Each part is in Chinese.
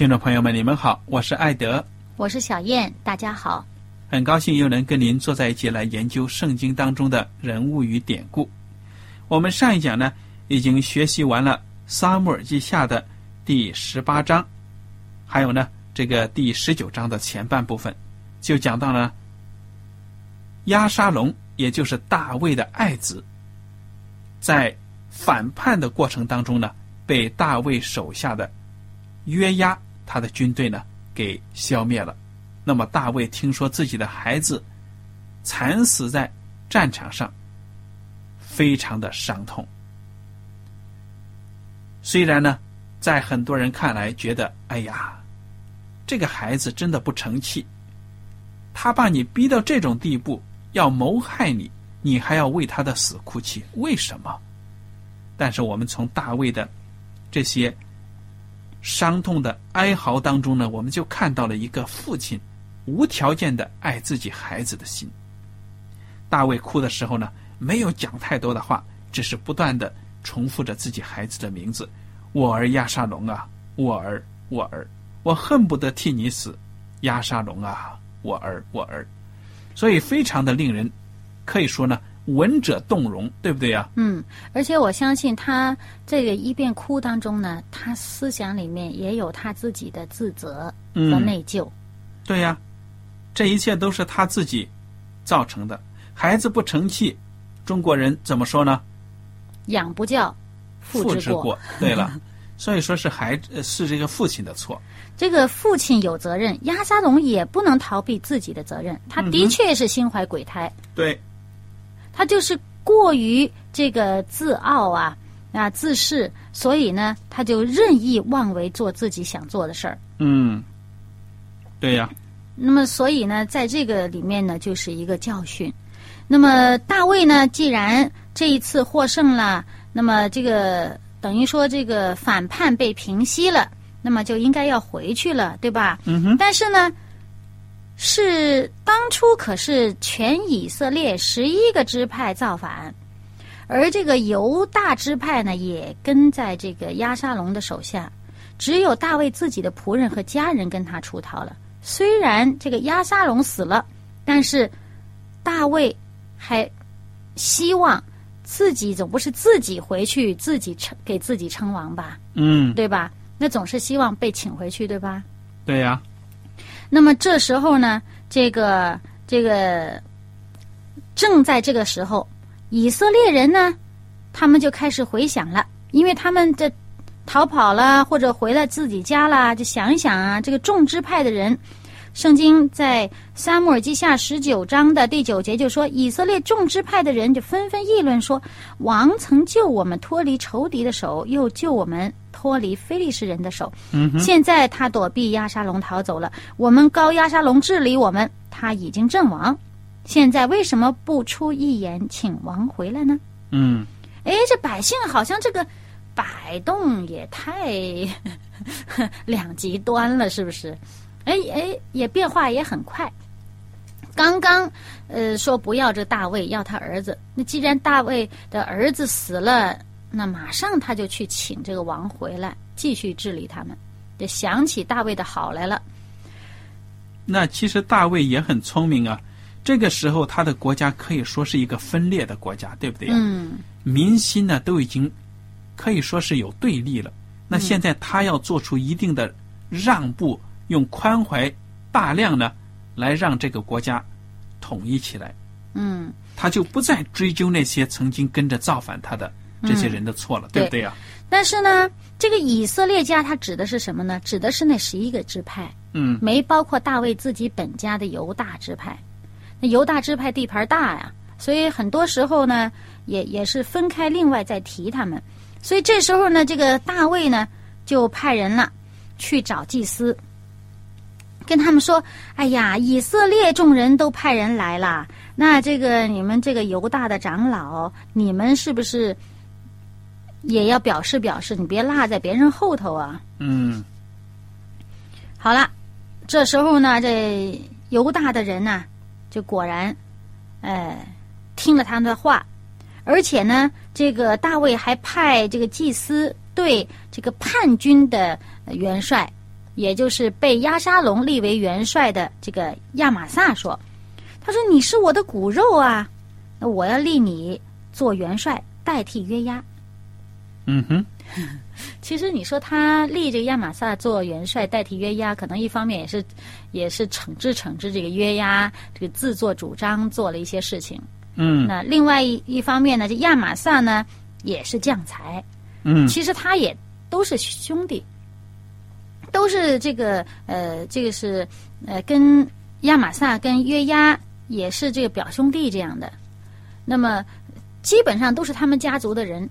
听众朋友们，你们好，我是艾德，我是小燕，大家好。很高兴又能跟您坐在一起来研究圣经当中的人物与典故。我们上一讲呢，已经学习完了《撒母耳记下》的第十八章，还有呢这个第十九章的前半部分，就讲到了押沙龙，也就是大卫的爱子，在反叛的过程当中呢，被大卫手下的约押。他的军队呢，给消灭了。那么大卫听说自己的孩子惨死在战场上，非常的伤痛。虽然呢，在很多人看来觉得，哎呀，这个孩子真的不成器。他把你逼到这种地步，要谋害你，你还要为他的死哭泣，为什么？但是我们从大卫的这些。伤痛的哀嚎当中呢，我们就看到了一个父亲无条件的爱自己孩子的心。大卫哭的时候呢，没有讲太多的话，只是不断的重复着自己孩子的名字：“我儿亚沙龙啊，我儿，我儿，我恨不得替你死，亚沙龙啊，我儿，我儿。”所以非常的令人，可以说呢。闻者动容，对不对呀？嗯，而且我相信他这个一边哭当中呢，他思想里面也有他自己的自责和内疚。对呀，这一切都是他自己造成的。孩子不成器，中国人怎么说呢？养不教，父之过。对了，所以说是孩子是这个父亲的错。这个父亲有责任，亚沙龙也不能逃避自己的责任。他的确是心怀鬼胎。对。他就是过于这个自傲啊啊自恃，所以呢，他就任意妄为，做自己想做的事儿。嗯，对呀。那么，所以呢，在这个里面呢，就是一个教训。那么，大卫呢，既然这一次获胜了，那么这个等于说这个反叛被平息了，那么就应该要回去了，对吧？嗯哼。但是呢。是当初可是全以色列十一个支派造反，而这个犹大支派呢也跟在这个亚沙龙的手下，只有大卫自己的仆人和家人跟他出逃了。虽然这个亚沙龙死了，但是大卫还希望自己总不是自己回去自己称给自己称王吧？嗯，对吧？那总是希望被请回去，对吧？对呀。那么这时候呢，这个这个正在这个时候，以色列人呢，他们就开始回想了，因为他们这逃跑了或者回了自己家了，就想一想啊，这个众支派的人。圣经在撒母耳记下十九章的第九节就说，以色列众支派的人就纷纷议论说：“王曾救我们脱离仇敌的手，又救我们脱离非利士人的手。现在他躲避亚沙龙逃走了，我们高亚沙龙治理我们，他已经阵亡。现在为什么不出一言请王回来呢？”嗯，哎，这百姓好像这个摆动也太 两极端了，是不是？哎哎，也变化也很快。刚刚呃说不要这大卫，要他儿子。那既然大卫的儿子死了，那马上他就去请这个王回来，继续治理他们。就想起大卫的好来了。那其实大卫也很聪明啊。这个时候，他的国家可以说是一个分裂的国家，对不对呀？嗯。民心呢，都已经可以说是有对立了。那现在他要做出一定的让步，用宽怀大量呢，来让这个国家统一起来。嗯。他就不再追究那些曾经跟着造反他的这些人的错了，对不对呀？但是呢，这个以色列家，他指的是什么呢？指的是那十一个支派。嗯。没包括大卫自己本家的犹大支派。那犹大支派地盘大呀，所以很多时候呢，也也是分开另外再提他们。所以这时候呢，这个大卫呢就派人了，去找祭司，跟他们说：“哎呀，以色列众人都派人来了，那这个你们这个犹大的长老，你们是不是也要表示表示？你别落在别人后头啊！”嗯。好了，这时候呢，这犹大的人呢。就果然，呃，听了他们的话，而且呢，这个大卫还派这个祭司对这个叛军的元帅，也就是被押沙龙立为元帅的这个亚玛撒说：“他说你是我的骨肉啊，那我要立你做元帅，代替约押。”嗯哼。其实你说他立这个亚玛萨做元帅代替约押，可能一方面也是，也是惩治惩治这个约押这个自作主张做了一些事情。嗯。那另外一一方面呢，这亚玛萨呢也是将才。嗯。其实他也都是兄弟，都是这个呃，这个是呃，跟亚玛萨跟约押也是这个表兄弟这样的。那么基本上都是他们家族的人。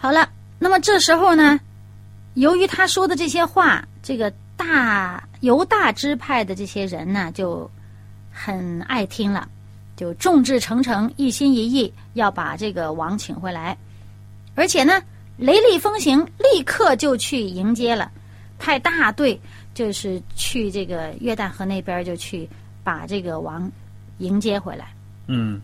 好了，那么这时候呢，由于他说的这些话，这个大犹大支派的这些人呢，就很爱听了，就众志成城，一心一意要把这个王请回来，而且呢，雷厉风行，立刻就去迎接了，派大队就是去这个约旦河那边就去把这个王迎接回来。嗯。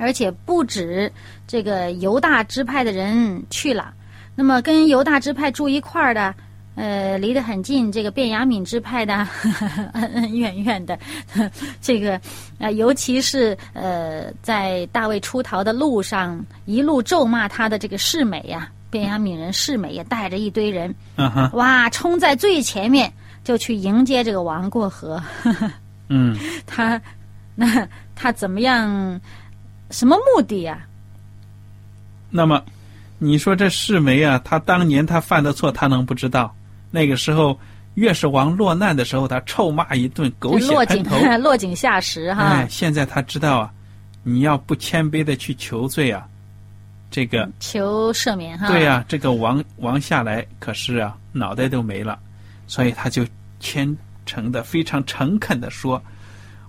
而且不止这个犹大支派的人去了，那么跟犹大支派住一块儿的，呃，离得很近，这个便雅敏支派的，恩恩怨怨的，这个啊，尤其是呃，在大卫出逃的路上，一路咒骂他的这个世美呀，便雅敏人世美也带着一堆人，哇，冲在最前面就去迎接这个王过河。嗯，他那他怎么样？什么目的呀？那么，你说这世梅啊，他当年他犯的错，他能不知道？那个时候，越是王落难的时候，他臭骂一顿，狗血喷头，落井下石哈。哎，现在他知道啊，你要不谦卑的去求罪啊，这个求赦免哈。对呀，这个王王下来，可是啊，脑袋都没了，所以他就虔诚的、非常诚恳的说：“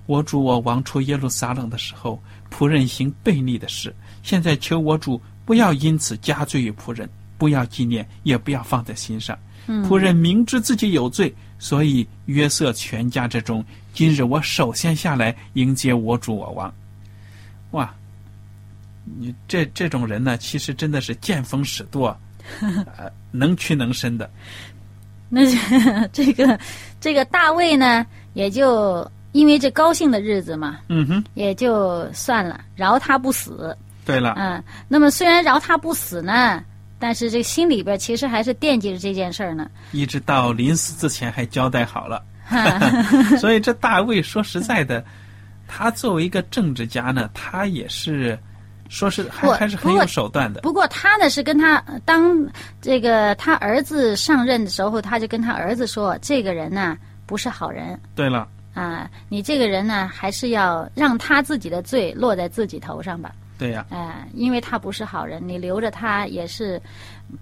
我主，我王出耶路撒冷的时候。”仆人行悖逆的事，现在求我主不要因此加罪于仆人，不要纪念，也不要放在心上。仆人明知自己有罪，所以约瑟全家之中，今日我首先下来迎接我主我王。哇，你这这种人呢，其实真的是见风使舵，呃，能屈能伸的。那这个这个大卫呢，也就。因为这高兴的日子嘛，嗯哼，也就算了，饶他不死。对了，嗯，那么虽然饶他不死呢，但是这心里边其实还是惦记着这件事儿呢。一直到临死之前还交代好了，所以这大卫说实在的，他作为一个政治家呢，他也是说是还还是很有手段的。不过他呢是跟他当这个他儿子上任的时候，他就跟他儿子说，这个人呢不是好人。对了。啊，你这个人呢，还是要让他自己的罪落在自己头上吧。对呀。哎，因为他不是好人，你留着他也是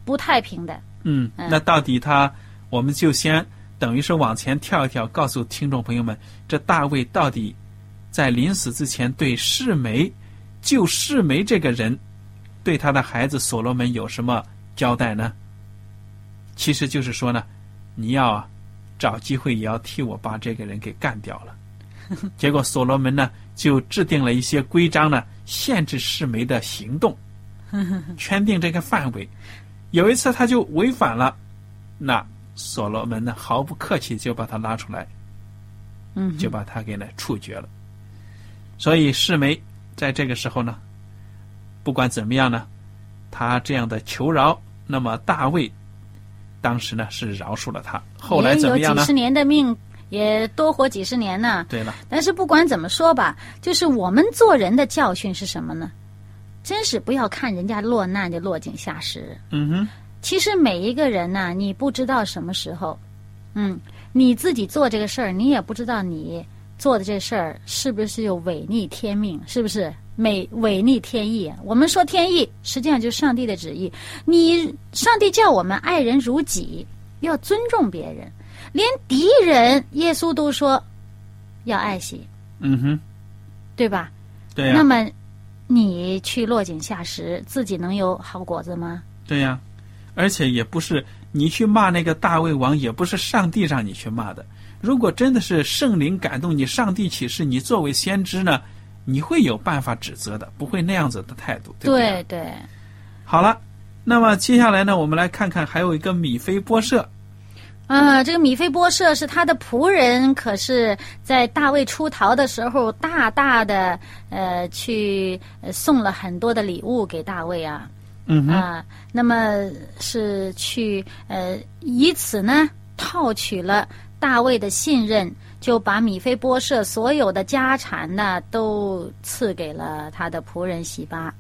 不太平的。嗯，那到底他，我们就先等于是往前跳一跳，告诉听众朋友们，这大卫到底在临死之前对世梅，就世梅这个人对他的孩子所罗门有什么交代呢？其实就是说呢，你要啊找机会也要替我把这个人给干掉了。结果所罗门呢就制定了一些规章呢，限制世媒的行动，圈定这个范围。有一次他就违反了，那所罗门呢毫不客气就把他拉出来，嗯，就把他给呢处决了。所以世媒在这个时候呢，不管怎么样呢，他这样的求饶，那么大卫当时呢是饶恕了他。后来怎么样呢也有几十？年的命，也多活几十年呢。对了，但是不管怎么说吧，就是我们做人的教训是什么呢？真是不要看人家落难就落井下石。嗯哼，其实每一个人呢，你不知道什么时候，嗯，你自己做这个事儿，你也不知道你做的这事儿是不是有违逆天命，是不是违违逆天意啊？我们说天意，实际上就是上帝的旨意。你上帝叫我们爱人如己，要尊重别人，连敌人耶稣都说要爱惜，嗯哼，对吧？对呀、那么你去落井下石，自己能有好果子吗？对呀、而且也不是你去骂那个大卫王，也不是上帝让你去骂的。如果真的是圣灵感动你，上帝启示你作为先知呢，你会有办法指责的，不会那样子的态度，对不对？对对。好了，那么接下来呢，我们来看看还有一个米菲波设，啊，这个米菲波设是他的仆人，可是，在大卫出逃的时候，大大的呃去呃送了很多的礼物给大卫啊嗯哼，啊，那么是去呃以此呢套取了大卫的信任，就把米菲波设所有的家产呢都赐给了他的仆人喜巴。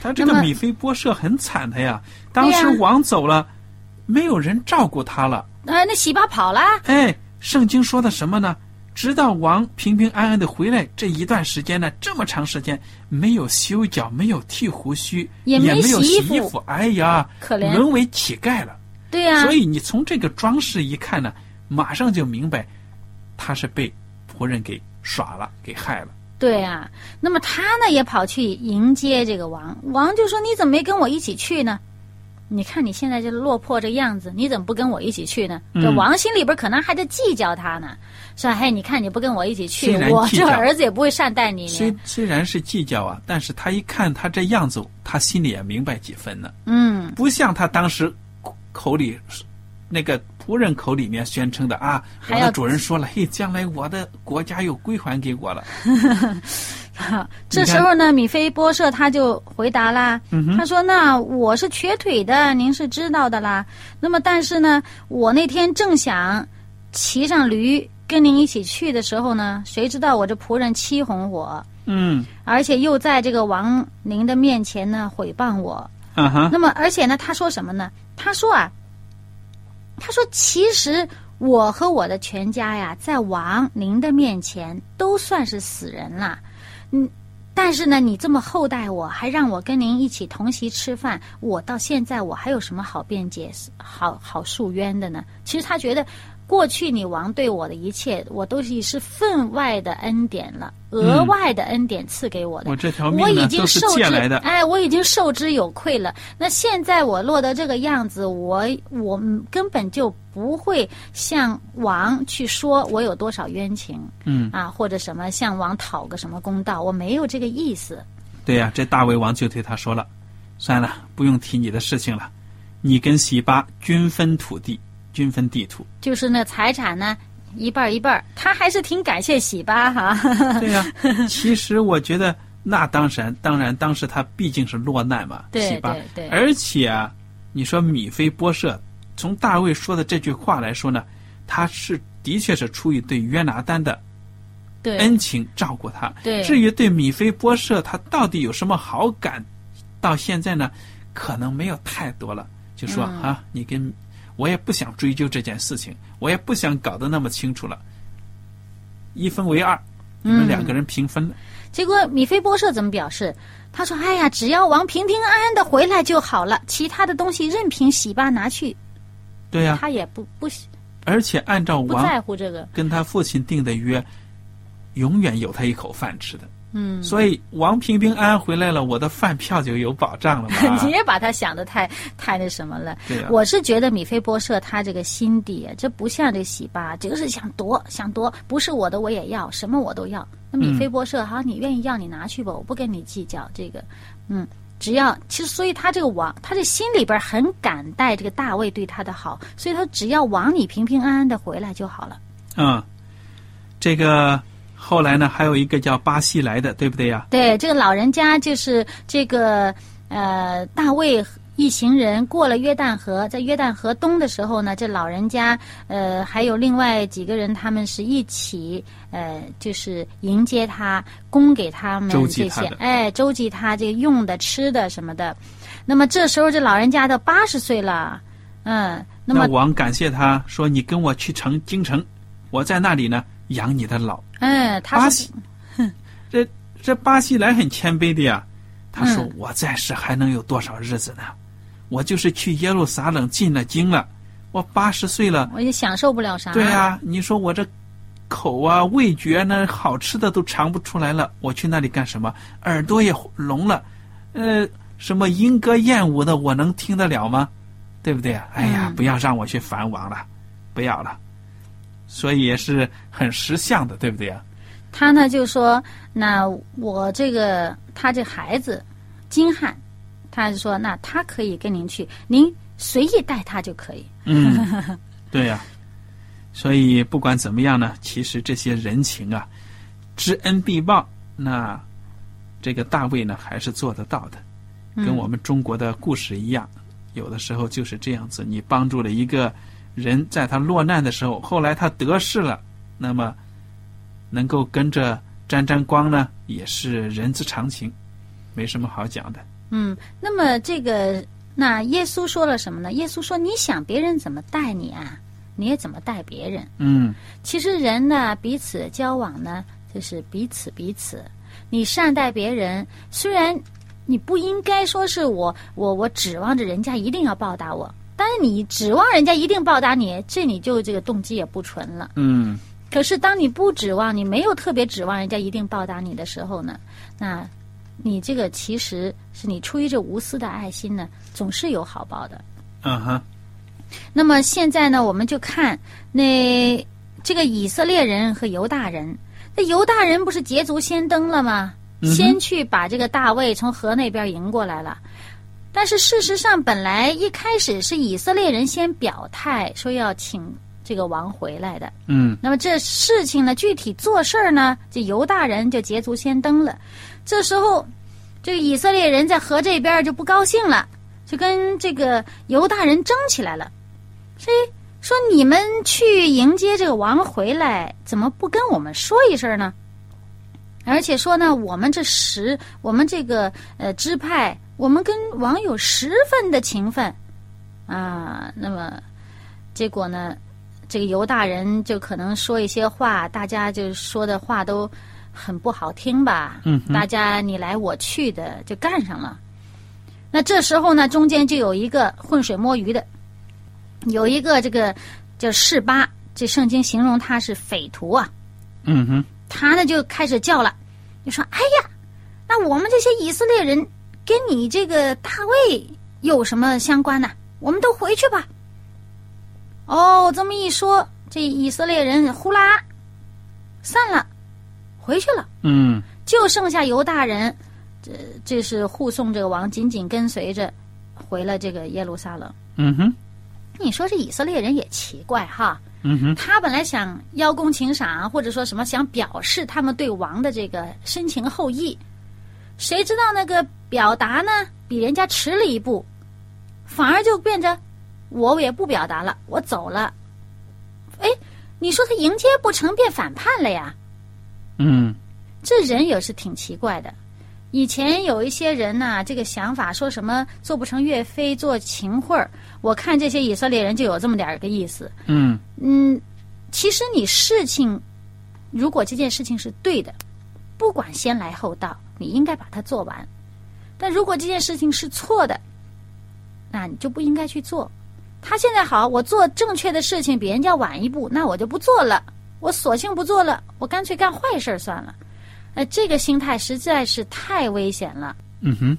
他这个米菲波设很惨的呀，当时王走了，没有人照顾他了。啊，那喜巴跑了，哎，圣经说的什么呢？直到王平平安安的回来这一段时间呢，这么长时间没有修脚，没有剃胡须，也没有没洗洗衣服哎呀，可怜沦为乞丐了。对呀、所以你从这个装饰一看呢，马上就明白他是被仆人给耍了，给害了。对啊，那么他呢也跑去迎接这个王，王就说：“你怎么没跟我一起去呢？你看你现在这落魄这样子，你怎么不跟我一起去呢？”嗯这王心里边可能还在计较他呢，说：“嘿，你看你不跟我一起去我这儿子也不会善待你虽呢。虽然是计较啊，但是他一看他这样子，他心里也明白几分呢。”嗯，不像他当时口口里那个仆人口里面宣称的啊，我的主人说了，嘿，将来我的国家又归还给我了。这时候呢，米菲波舍他就回答啦，嗯他说：“那我是瘸腿的，您是知道的啦。那么但是呢，我那天正想骑上驴跟您一起去的时候呢，谁知道我这仆人欺哄我。”嗯，而且又在这个王您的面前呢毁谤我。啊哈，那么，而且呢，他说什么呢？他说啊，他说其实我和我的全家呀，在王您的面前都算是死人了。嗯，但是呢，你这么厚待我，还让我跟您一起同席吃饭，我到现在我还有什么好辩解、好好诉冤的呢？其实他觉得。过去你王对我的一切，我都是是分外的恩典了，额外的恩典赐给我的。我这条命我已经都是受之借来的。哎，我已经受之有愧了。那现在我落得这个样子，我我根本就不会向王去说我有多少冤情嗯，啊，或者什么向王讨个什么公道，我没有这个意思。对呀、这大卫王就对他说了，算了，不用提你的事情了，你跟喜巴均分土地，均分地土。就是那财产呢，一半儿一半儿，他还是挺感谢喜巴哈。对呀、其实我觉得那当然，当然，当时他毕竟是落难嘛，对喜巴对对而且啊，你说米菲波设，从大卫说的这句话来说呢，他是的确是出于对约拿丹的恩情照顾他。对至于对米菲波设他到底有什么好感，到现在呢，可能没有太多了。就说、嗯啊，你跟我也不想追究这件事情，我也不想搞得那么清楚了，一分为二，你们嗯两个人平分了。结果米菲波设怎么表示？他说：“哎呀，只要王平平安安的回来就好了，其他的东西任凭喜爸拿去，对呀、他也不不而且按照不王在乎这个。跟他父亲定的约，永远有他一口饭吃的。嗯，所以王平平安安回来了，我的饭票就有保障了嘛。你也把他想的太太那什么了。对呀、我是觉得米菲波设他这个心底啊，这不像这喜巴，这个是想夺想夺，不是我的我也要，什么我都要。那米菲波设，好，你愿意要你拿去吧，我不跟你计较这个，嗯。只要其实，所以他这个王，他这心里边很感戴这个大卫对他的好，所以他只要王你平平安安的回来就好了。嗯，这个后来呢，还有一个叫巴西来的，对不对呀？对，这个老人家就是这个呃大卫一行人过了约旦河，在约旦河东的时候呢，这老人家呃还有另外几个人，他们是一起呃就是迎接他，供给他们这些哎周济他这个用的吃的什么的。那么这时候这老人家都八十岁了，嗯，那么王感谢他说：“你跟我去城京城，我在那里呢养你的老。哎，”他是巴西，这这巴西来很谦卑的呀。他说：“嗯我在世还能有多少日子呢？我就是去耶路撒冷进了京了，我八十岁了。我也享受不了啥。对呀、你说我这口啊、味觉呢，好吃的都尝不出来了，我去那里干什么？耳朵也聋了，呃，什么莺歌燕舞的，我能听得了吗？对不对啊？哎呀，嗯不要让我去烦王了，不要了。所以也是很识相的，对不对啊？他呢就说：“那我这个他这孩子金汉，他就说那他可以跟您去，您随意带他就可以。嗯，对呀、所以不管怎么样呢，其实这些人情啊，知恩必报，那这个大卫呢还是做得到的，跟我们中国的故事一样，有的时候就是这样子，你帮助了一个人，在他落难的时候，后来他得势了，那么能够跟着沾沾光呢，也是人之常情，没什么好讲的。嗯，那么这个那耶稣说了什么呢？耶稣说：“你想别人怎么待你啊，你也怎么待别人。嗯其实人呢，彼此交往呢，就是彼此彼此。你善待别人，虽然你不应该说是我我我指望着人家一定要报答我，但是你指望人家一定报答你，这你就这个动机也不纯了。嗯可是当你不指望，你没有特别指望人家一定报答你的时候呢，那你这个其实是你出于这无私的爱心呢，总是有好报的。嗯哼，那么现在呢，我们就看那这个以色列人和犹大人。那犹大人不是捷足先登了吗？先去把这个大卫从河那边迎过来了。但是事实上，本来一开始是以色列人先表态说要请这个王回来的。嗯那么这事情呢，具体做事儿呢，这犹大人就捷足先登了。这时候，这个以色列人在河这边就不高兴了，就跟这个犹大人争起来了。谁说你们去迎接这个王回来，怎么不跟我们说一声呢？而且说呢，我们这十，我们这个呃支派，我们跟网友十分的勤奋啊。那么，结果呢，这个犹大人就可能说一些话，大家就说的话都很不好听吧。嗯哼大家你来我去的就干上了。那这时候呢，中间就有一个浑水摸鱼的，有一个这个叫示巴，这圣经形容他是匪徒啊。嗯哼，他呢就开始叫了，就说：“哎呀，那我们这些以色列人跟你这个大卫有什么相关呢？我们都回去吧。”哦，这么一说，这以色列人呼啦散了，回去了，嗯就剩下犹大人，这这是护送这个王，紧紧跟随着回了这个耶路撒冷。嗯哼，你说这以色列人也奇怪哈，嗯哼，他本来想邀功请赏，或者说什么想表示他们对王的这个深情厚谊，谁知道那个表达呢比人家迟了一步，反而就变着我也不表达了，我走了。哎，你说他迎接不成，变反叛了呀？嗯这人也是挺奇怪的。以前有一些人呐、这个想法说什么做不成岳飞做秦桧儿，我看这些以色列人就有这么点儿个意思。嗯嗯，其实你事情，如果这件事情是对的，不管先来后到，你应该把它做完。但如果这件事情是错的，那你就不应该去做。他现在好，我做正确的事情比人家晚一步，那我就不做了，我索性不做了，我干脆干坏事算了。呃，这个心态实在是太危险了。嗯哼，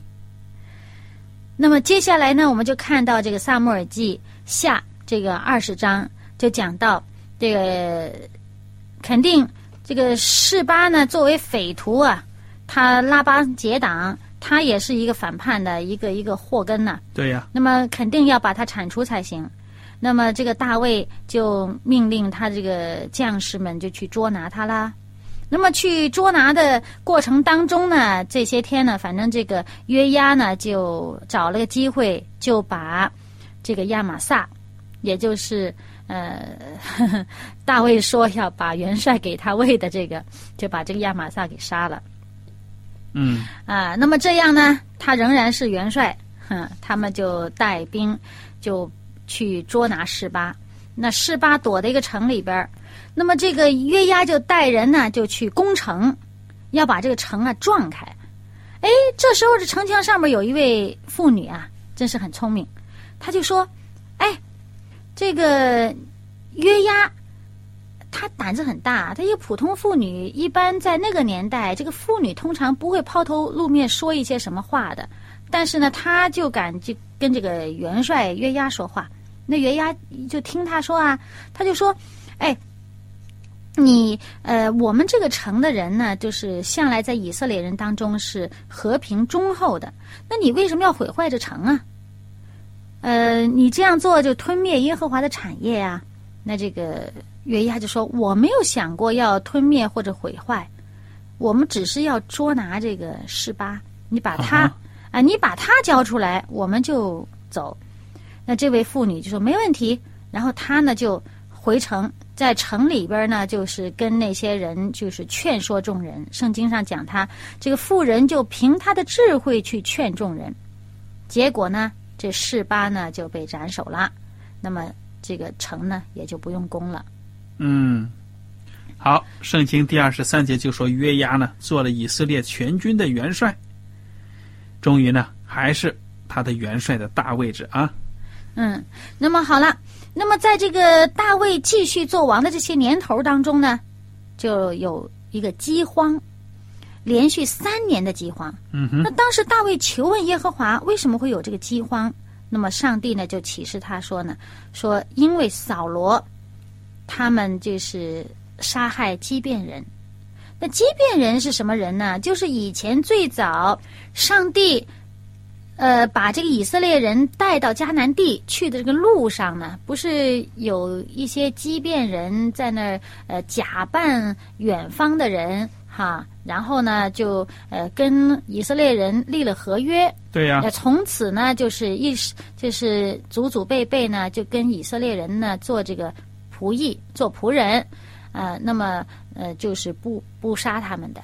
那么接下来呢，我们就看到这个《萨母尔记下》这个二十章，就讲到这个肯定这个示巴呢，作为匪徒啊，他拉帮结党，他也是一个反叛的一个一个祸根呐、对呀，那么肯定要把他铲除才行。那么这个大卫就命令他这个将士们就去捉拿他啦。那么去捉拿的过程当中呢，这些天呢，反正这个约押呢就找了个机会，就把这个亚玛撒，也就是呃呵呵 大卫说要把元帅给他喂的这个，就把这个亚玛撒给杀了。嗯啊，那么这样呢，他仍然是元帅，哼，他们就带兵就去捉拿示巴。那示巴躲在一个城里边，那么这个约押就带人呢就去攻城，要把这个城啊撞开。哎，这时候这城墙上面有一位妇女啊，真是很聪明，她就说：“哎，这个约押。”她胆子很大，她一个普通妇女，一般在那个年代，这个妇女通常不会抛头露面说一些什么话的。但是呢，她就敢就跟这个元帅约押说话。那约押就听他说啊，他就说：“哎，你呃，我们这个城的人呢，就是向来在以色列人当中是和平忠厚的。那你为什么要毁坏这城啊？呃，你这样做就吞灭耶和华的产业呀、那这个约押就说：“我没有想过要吞灭或者毁坏，我们只是要捉拿这个示巴。你把他啊啊你把他交出来，我们就走。”那这位妇女就说：“没问题。”然后她呢就回城，在城里边呢，就是跟那些人就是劝说众人。圣经上讲他这个妇人就凭她的智慧去劝众人，结果呢，这示巴呢就被斩首了。那么这个城呢也就不用攻了。嗯，好，圣经第二十三节就说约押呢做了以色列全军的元帅，终于呢还是他的元帅的大位置啊。嗯，那么好了，那么在这个大卫继续做王的这些年头当中呢，就有一个饥荒，连续三年的饥荒。嗯哼，那当时大卫求问耶和华，为什么会有这个饥荒？那么上帝呢就启示他说呢，说因为扫罗他们就是杀害畸变人。那畸变人是什么人呢？就是以前最早上帝呃把这个以色列人带到迦南地去的这个路上呢，不是有一些畸变人在那儿呃假扮远方的人哈，然后呢就呃跟以色列人立了合约，对呀、那从此呢，就是一就是祖祖辈辈呢，就跟以色列人呢做这个仆役，做仆人，呃，那么呃就是不不杀他们的，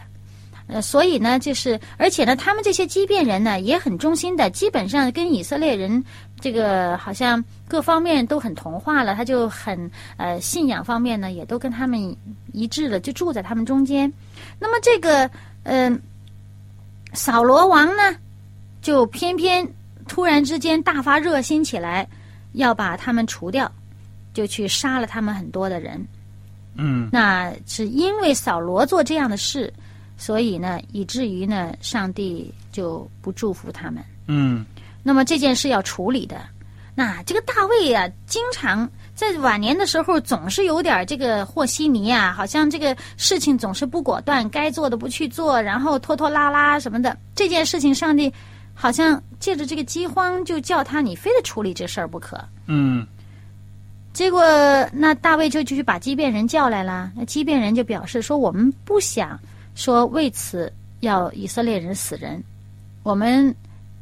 呃，所以呢，就是而且呢，他们这些畸变人呢也很忠心的，基本上跟以色列人这个好像各方面都很同化了，他就很呃信仰方面呢也都跟他们一致了，就住在他们中间。那么这个嗯、扫罗王呢？就偏偏突然之间大发热心起来，要把他们除掉，就去杀了他们很多的人。嗯那是因为扫罗做这样的事，所以呢，以至于呢，上帝就不祝福他们。嗯那么这件事要处理的，那这个大卫啊，经常在晚年的时候总是有点这个和稀泥啊，好像这个事情总是不果断，该做的不去做，然后拖拖拉拉什么的。这件事情，上帝好像借着这个饥荒，就叫他你非得处理这事儿不可。嗯结果那大卫就就去把畸变人叫来了，那畸变人就表示说，我们不想说为此要以色列人死人，我们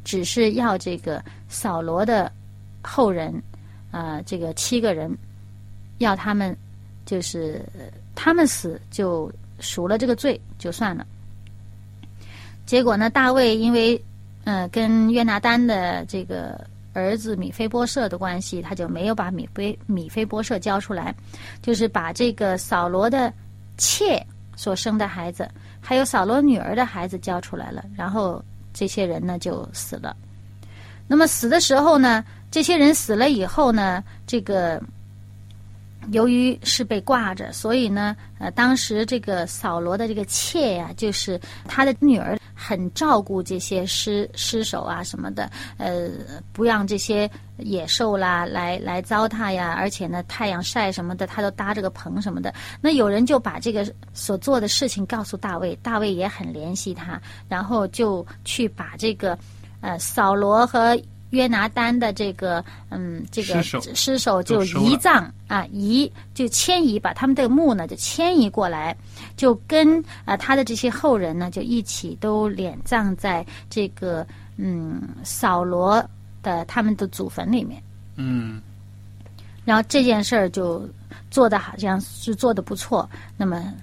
只是要这个扫罗的后人，啊、这个七个人，要他们就是他们死就赎了这个罪就算了。结果呢，大卫因为呃跟约拿丹的这个儿子米菲波设的关系，他就没有把米菲米菲波设交出来，就是把这个扫罗的妾所生的孩子，还有扫罗女儿的孩子交出来了，然后这些人呢就死了。那么死的时候呢，这些人死了以后呢，这个由于是被挂着，所以呢，呃，当时这个扫罗的这个妾呀、就是他的女儿，很照顾这些尸尸首啊什么的，呃，不让这些野兽啦来来糟蹋呀，而且呢，太阳晒什么的，他都搭这个棚什么的。那有人就把这个所做的事情告诉大卫，大卫也很怜惜他，然后就去把这个呃扫罗和约拿丹的这个嗯这个尸首就移葬啊移就迁移，把他们这个墓呢就迁移过来，就跟啊他的这些后人呢就一起都敛葬在这个嗯扫罗的他们的祖坟里面。嗯然后这件事儿就做的好像是做的不错，那么，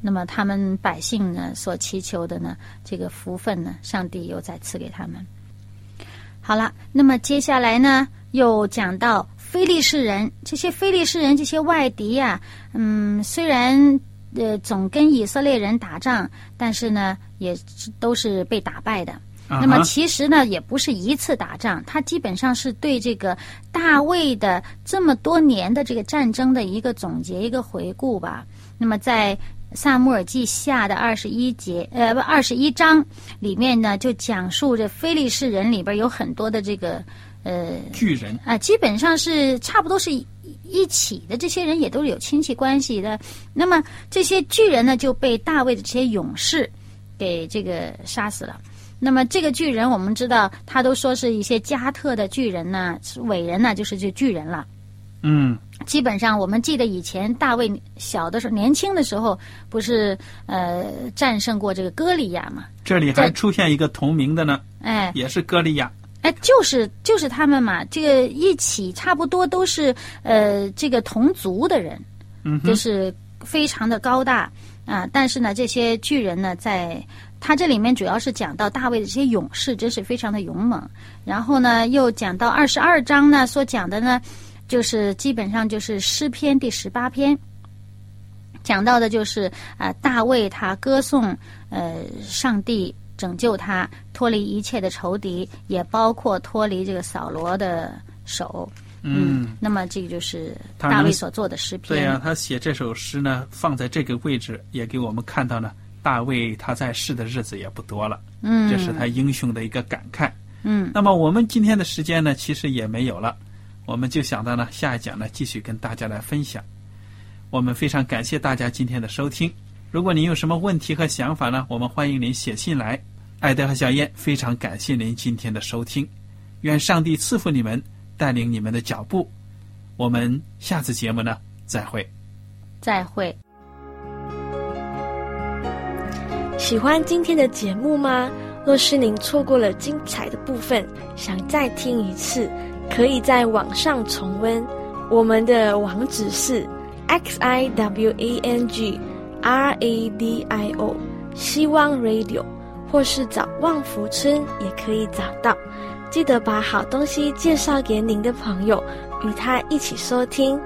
那么他们百姓呢所祈求的呢，这个福分呢，上帝又再赐给他们。好了，那么接下来呢，又讲到非利士人，这些非利士人这些外敌呀、嗯，虽然呃总跟以色列人打仗，但是呢，也都是被打败的。啊那么其实呢，也不是一次打仗，他基本上是对这个大卫的这么多年的这个战争的一个总结、一个回顾吧。那么在萨穆尔记下的二十一节，呃，不，二十一章里面呢，就讲述这非利士人里边有很多的这个，呃，巨人啊，基本上是差不多是一一起的，这些人也都是有亲戚关系的。那么这些巨人呢，就被大卫的这些勇士给这个杀死了。那么这个巨人，我们知道，他都说是一些加特的巨人呐、是伟人呐、就是这巨人了。嗯基本上，我们记得以前大卫小的时候、年轻的时候，不是呃战胜过这个歌利亚嘛？这里还出现一个同名的呢，哎，也是歌利亚。哎，就是就是他们嘛，这个一起差不多都是呃这个同族的人，嗯，就是非常的高大啊、但是呢，这些巨人呢，在他这里面主要是讲到大卫的这些勇士，真是非常的勇猛。然后呢，又讲到二十二章呢，所讲的呢，就是基本上就是诗篇第十八篇。讲到的就是啊、大卫他歌颂呃上帝拯救他脱离一切的仇敌，也包括脱离这个扫罗的手。嗯，那么这个就是大卫所做的诗篇。对呀、他写这首诗呢，放在这个位置，也给我们看到呢，大卫他在世的日子也不多了，嗯，这是他英雄的一个感慨。嗯那么我们今天的时间呢，其实也没有了，我们就想到呢，下一讲呢，继续跟大家来分享。我们非常感谢大家今天的收听。如果您有什么问题和想法呢，我们欢迎您写信来。艾德和小燕非常感谢您今天的收听，愿上帝赐福你们，带领你们的脚步。我们下次节目呢，再会。再会。喜欢今天的节目吗？若是您错过了精彩的部分，想再听一次，可以在网上重温。我们的网址是 x i w a n g r a d i o 希望 Radio，或是找旺福村也可以找到。记得把好东西介绍给您的朋友，与他一起收听。